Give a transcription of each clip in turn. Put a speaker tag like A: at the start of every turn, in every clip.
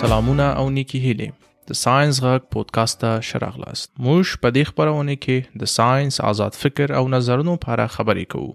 A: سلامونه او نیکی هیلې. د ساينس غږ پودکاست ته شراغلاست موږ په دې خبرونه کې د ساينس آزاد فکر او نظرونو لپاره خبرې کوو.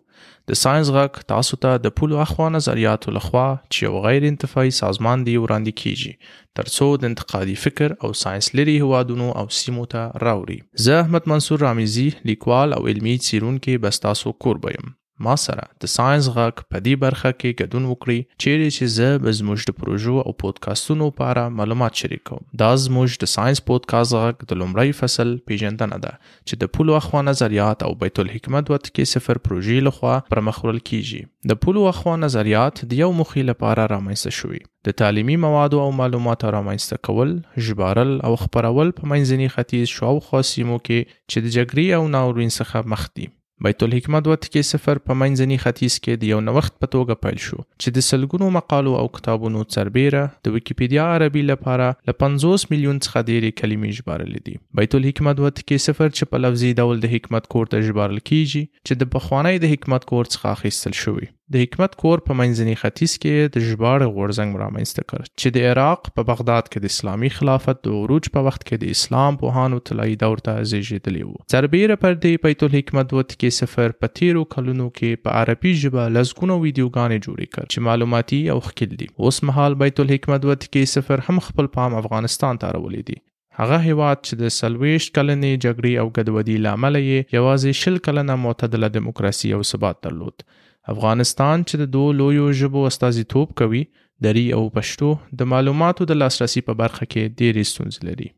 A: د ساينس غږ تاسو ته د پولو اخوا نظریاتو لخوا چې یو غیر انتفاعي سازمان دی وړاندې کیږي ترڅو د انتقادي فکر او ساينس لري هوادونو او سیمو ته راوړي. زه احمد منصور رامزي لیکوال او علمي څیړونکو بس تاسو کور بیم ما سره. د ساينس غږ په دې برخه کې ګډون وکړي چیرې چې زه به زموږ د پروژو او پودکاسټونو لپاره معلومات شریکوم. دا زموږ د ساينس پودکاسټ غږ د لومړی فصل پیژندنه ده چې د پولو اخوا نظریات او بیت الحکمت وت کې صفر پروژې لخوا پرمخورل کیږي. د پولو اخوا نظریات د یو مخې لپاره رامنځته شوي. د تعلیمي موادو او معلوماتو رامنځته کول ژبارل او خبرول په منځني ختیځ شاوخوا سیمو کې چې د جګړې او ناورین څخه مخ دي بیت الحکمت وت کې صفر په منځني ختیځ کې د یو نوښت په توګه پیل شو چې د سلګونو مقالو او کتابونو سربېره د ویکیپیډیا عربي لپاره ل 50 میلیون څخه ډېرې کلمې ژبارل دي. بیت الحکمت وت کې صفر چې په لفظي ډول د حکمت کور ته ژبارل کیږي چې د بخوانی د حکمت کور څخه اخیستل شوی د حکمت کور په منځني ختیځ کې د ژباړ غورځنګ رامنځته کړ چې د عراق په بغداد کې د اسلامي خلافت د عروج په وخت کې د اسلام په هانو طلایی دور ته زیږیدلی وو. سربیره پر دې بیت الحکمت وت کې سفر په تیرو کلونو کې په عربي ژبه لزګونو ویډیوګانې جوړې کړ چې معلوماتي او خکل دي. اوس مهال بیت الحکمت وت کې سفر هم خپل پام افغانستان ته راولې دي. هغه هیواد چې د سلويشت کلنې جګړې او ګډوډۍ لامل یې یوازې شل کلنه معتدله دیموکراسي او ثبات درلود افغانستان چې د دوه لویو ژبو استازیتوب کوي دری او پښتو د معلوماتو د لاسرسي په برخه کې ډېرې ستونزې لري.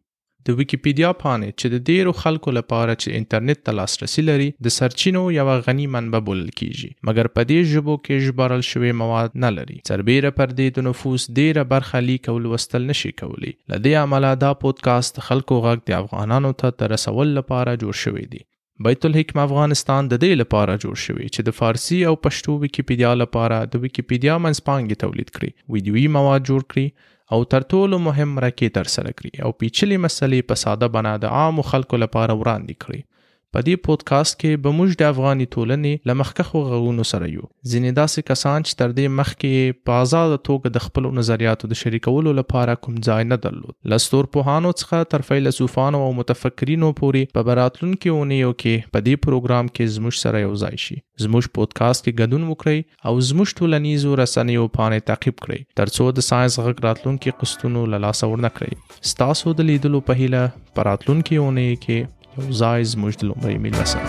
A: د ویکیپیډیا پاڼې چې د ډیرو خلکو لپاره چې انټرنیټ ته لاسرسي لري د سرچینو یو غنی منبع بولل کیږي مګر په دې ژبو کې ژبارل شوی مواد نه لري. سربیره پر دې د نفوس ډیره برخه لیک او لوستل نشي کولی. لدې عمله دا پودکاسټ خلکو غږ د افغانانو ته تر رسول لپاره جوړ شوی دی بیت الحکم افغانستان د دې لپاره جوړ شوی چې د فارسی او پښتو ویکیپیډیا لپاره د ویکیپیډیا منځپانګې تولید کړي ویډیوي مواد جوړ کړي او تر ټولو مهم مرکه تر سره کړي او پیچلي مسلې په ساده بنا د عام خلکو لپاره وړاندې کړي په دې پودکاسټ کې به موږ د افغاني ټولنې لمخکخو غوونو سره یو. ځینې داسې کسان چې تر دې مخکې په آزاد توګه د خپل نظریاتو د شریکولو لپاره کوم ځای نه درلود. لستور پوهانو څخه تر فیلسوفانو او متفکرینو پورې په براتلونکو اونیو کې په دې پروګرام کې زموږ سره یو ځای شي. زموږ پودکاسټ کې ګډون وکړئ او زموږ ټولنیزو رسنیو پانې تعقیب کړئ. ترڅو د ساينس غږ راتلونکو قسطونو له لاس ور نه کړئ. ستاسو د لیدلو په هیله پراتلونکو اونۍ کې یو ځای زموږ د سره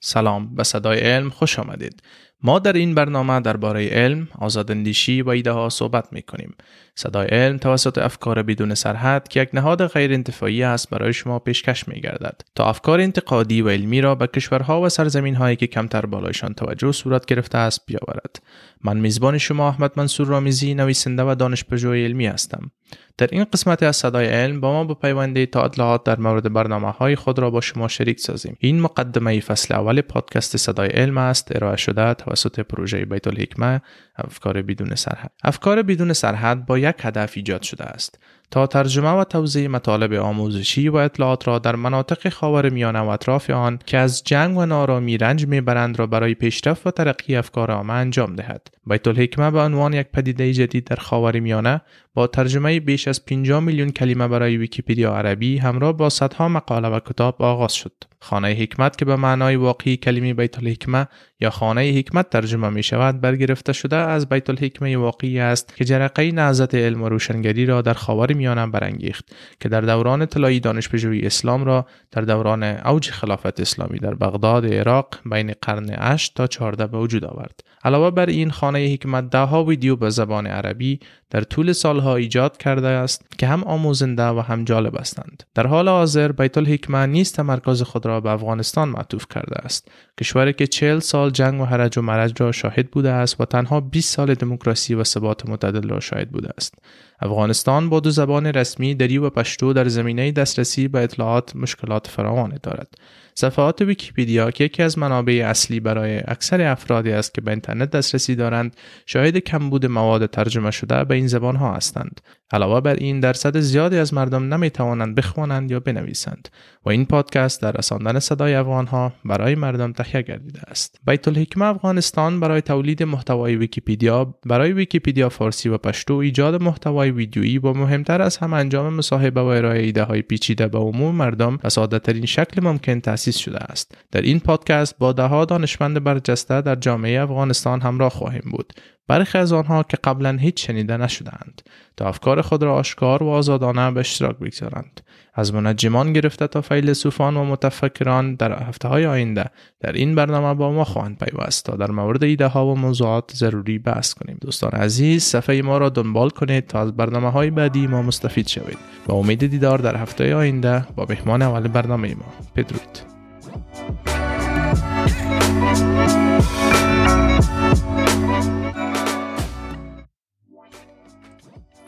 A: سلام. به صدای علم خوش آمدید. ما در این برنامه درباره علم، آزاداندیشی و ایده ها صحبت می کنیم. صدای علم توسط افکار بدون سرحد که یک نهاد غیر انتفاعی است برای شما پیشکش می گردد تا افکار انتقادی و علمی را به کشورها و سرزمین هایی که کمتر بالایشان توجه صورت گرفته است بیاورد. من میزبان شما احمد منصور رامیزی نویسنده و دانشپژوه علمی هستم. در این قسمت از صدای علم با ما بپیوندید تا اطلاعات در مورد برنامه های خود را با شما شریک سازیم. این مقدمه فصل اول پادکست صدای علم است. ارائه شده توسط پروژه بیت الحکمه افکار بدون سرحد. افکار بدون سرحد با یک هدف ایجاد شده است. تا ترجمه و توضیح مطالب آموزشی و اطلاعات را در مناطق خاور میانه و اطراف آن که از جنگ و نارامی رنج می‌برند را برای پیشرفت و ترقی افکار عامه انجام دهد. بیت الحکمه به عنوان یک پدیده جدید در خاور میانه با ترجمه بیش از 50 میلیون کلمه برای ویکیپدیا عربی همراه با صدها مقاله و کتاب آغاز شد. خانه حکمت که به معنای واقعی کلمه بیت الحکمه یا خانه حکمت ترجمه می شود برگرفته شده از بیت الحکمه واقعی است که جرقه نهضت علم و روشنگری را در خاور میانه برانگیخت که در دوران طلایی دانشپژوهی اسلام را در دوران اوج خلافت اسلامی در بغداد عراق بین قرن 8 تا 14 به وجود آورد. علاوه بر این خانه حکمت ها ویدیو به زبان عربی در طول سالها ایجاد کرده است که هم آموزنده و هم جالب هستند. در حال حاضر بیت الحکمه نیز تمرکز خود را به افغانستان معطوف کرده است. کشوری که 40 سال جنگ و هرج و مرج را شاهد بوده است و تنها 20 سال دموکراسی و ثبات متعدل را شاهد بوده است. افغانستان با دو زبان رسمی دری و پشتو در زمینه دسترسی به اطلاعات مشکلات فراوانی دارد. صفحات ویکیپیدیا که یکی از منابع اصلی برای اکثر افرادی است که به اینترنت دسترسی دارند شاهد کمبود مواد ترجمه شده به این زبان ها هستند علاوه بر این درصد زیادی از مردم نمی توانند بخوانند یا بنویسند و این پادکست در رساندن صدای افغان ها برای مردم تهیه گردیده است بیت الحکمه افغانستان برای تولید محتوای ویکیپیدیا برای ویکیپیدیا فارسی و پشتو ایجاد محتوای ویدیویی و مهمتر از هم انجام مصاحبه و ارائه ایده های پیچیده به عموم مردم و ساده ترین شکل ممکن تأسیس شده است. در این پادکست با دهها دانشمند برجسته در جامعه افغانستان همراه خواهیم بود. برخی از آنها که قبلا هیچ شنیده نشدهاند. تا افکار خود را آشکار و آزادانه به اشتراک بگذارند. از منجمان گرفته تا فیلسوفان و متفکران در هفته های آینده در این برنامه با ما خواهند پیوست تا در مورد ایده ها و موضوعات ضروری بحث کنیم. دوستان عزیز صفحه ما را دنبال کنید تا از برنامه های بعدی ما مستفید شوید. با امید دیدار در هفته آینده با مهمان اول برنامه ما بدرود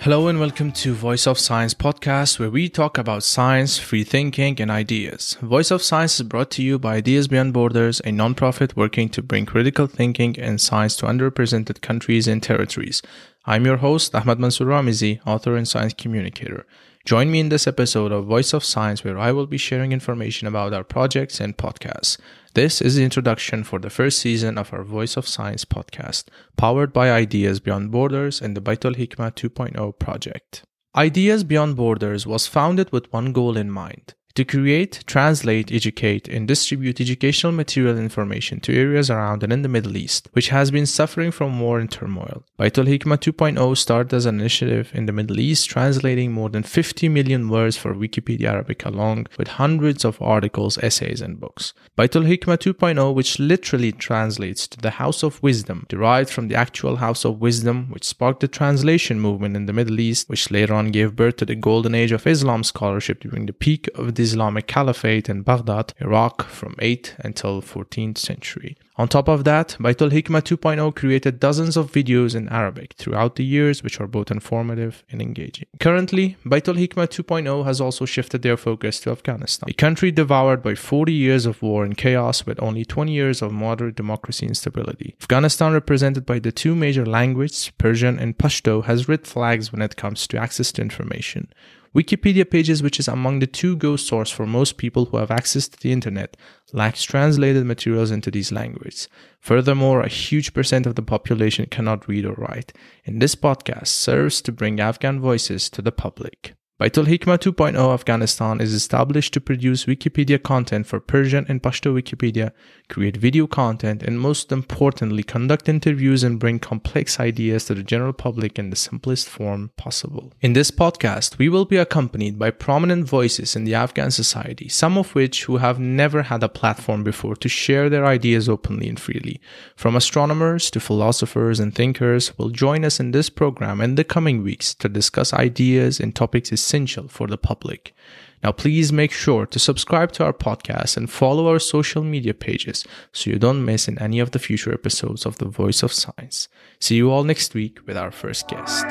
A: Hello and welcome to Voice of Science podcast, where we talk about science, free thinking, and ideas. Voice of Science is brought to you by Ideas Beyond Borders, a nonprofit working to bring critical thinking and science to underrepresented countries and territories. I'm your host, Ahmad Mansour Ramizi, author and science communicator. Join me in this episode of Voice of Science, where I will be sharing information about our projects and podcasts. This is the introduction for the first season of our Voice of Science podcast, powered by Ideas Beyond Borders and the Baitul Hikmah 2.0 project. Ideas Beyond Borders was founded with one goal in mind to create, translate, educate, and distribute educational material information to areas around and in the Middle East, which has been suffering from war and turmoil. Baitul Hikmah 2.0 started as an initiative in the Middle East, translating more than 50 million words for Wikipedia Arabic, along with hundreds of articles, essays, and books. Baitul Hikmah 2.0, which literally translates to the House of Wisdom, derived from the actual House of Wisdom, which sparked the translation movement in the Middle East, which later on gave birth to the golden age of Islam scholarship during the peak of the Islamic Caliphate in Baghdad, Iraq from 8th until 14th century. On top of that, Baitul Hikmah 2.0 created dozens of videos in Arabic throughout the years, which are both informative and engaging. Currently, Baitul Hikmah 2.0 has also shifted their focus to Afghanistan, a country devoured by 40 years of war and chaos with only 20 years of moderate democracy and stability. Afghanistan, represented by the two major languages, Persian and Pashto, has red flags when it comes to access to information. Wikipedia pages, which is among the two go source for most people who have access to the internet, lacks translated materials into these languages. Furthermore, a huge percent of the population cannot read or write, and this podcast serves to bring Afghan voices to the public. Baitul Hikmah 2.0 Afghanistan is established to produce Wikipedia content for Persian and Pashto Wikipedia, create video content, and most importantly, conduct interviews and bring complex ideas to the general public in the simplest form possible. In this podcast, we will be accompanied by prominent voices in the Afghan society, some of which who have never had a platform before to share their ideas openly and freely. From astronomers to philosophers and thinkers will join us in this program in the coming weeks to discuss ideas and topics essential for the public. Now, please make sure to subscribe to our podcast and follow our social media pages so you don't miss in any of the future episodes of The Voice of Science. See you all next week with our first guest.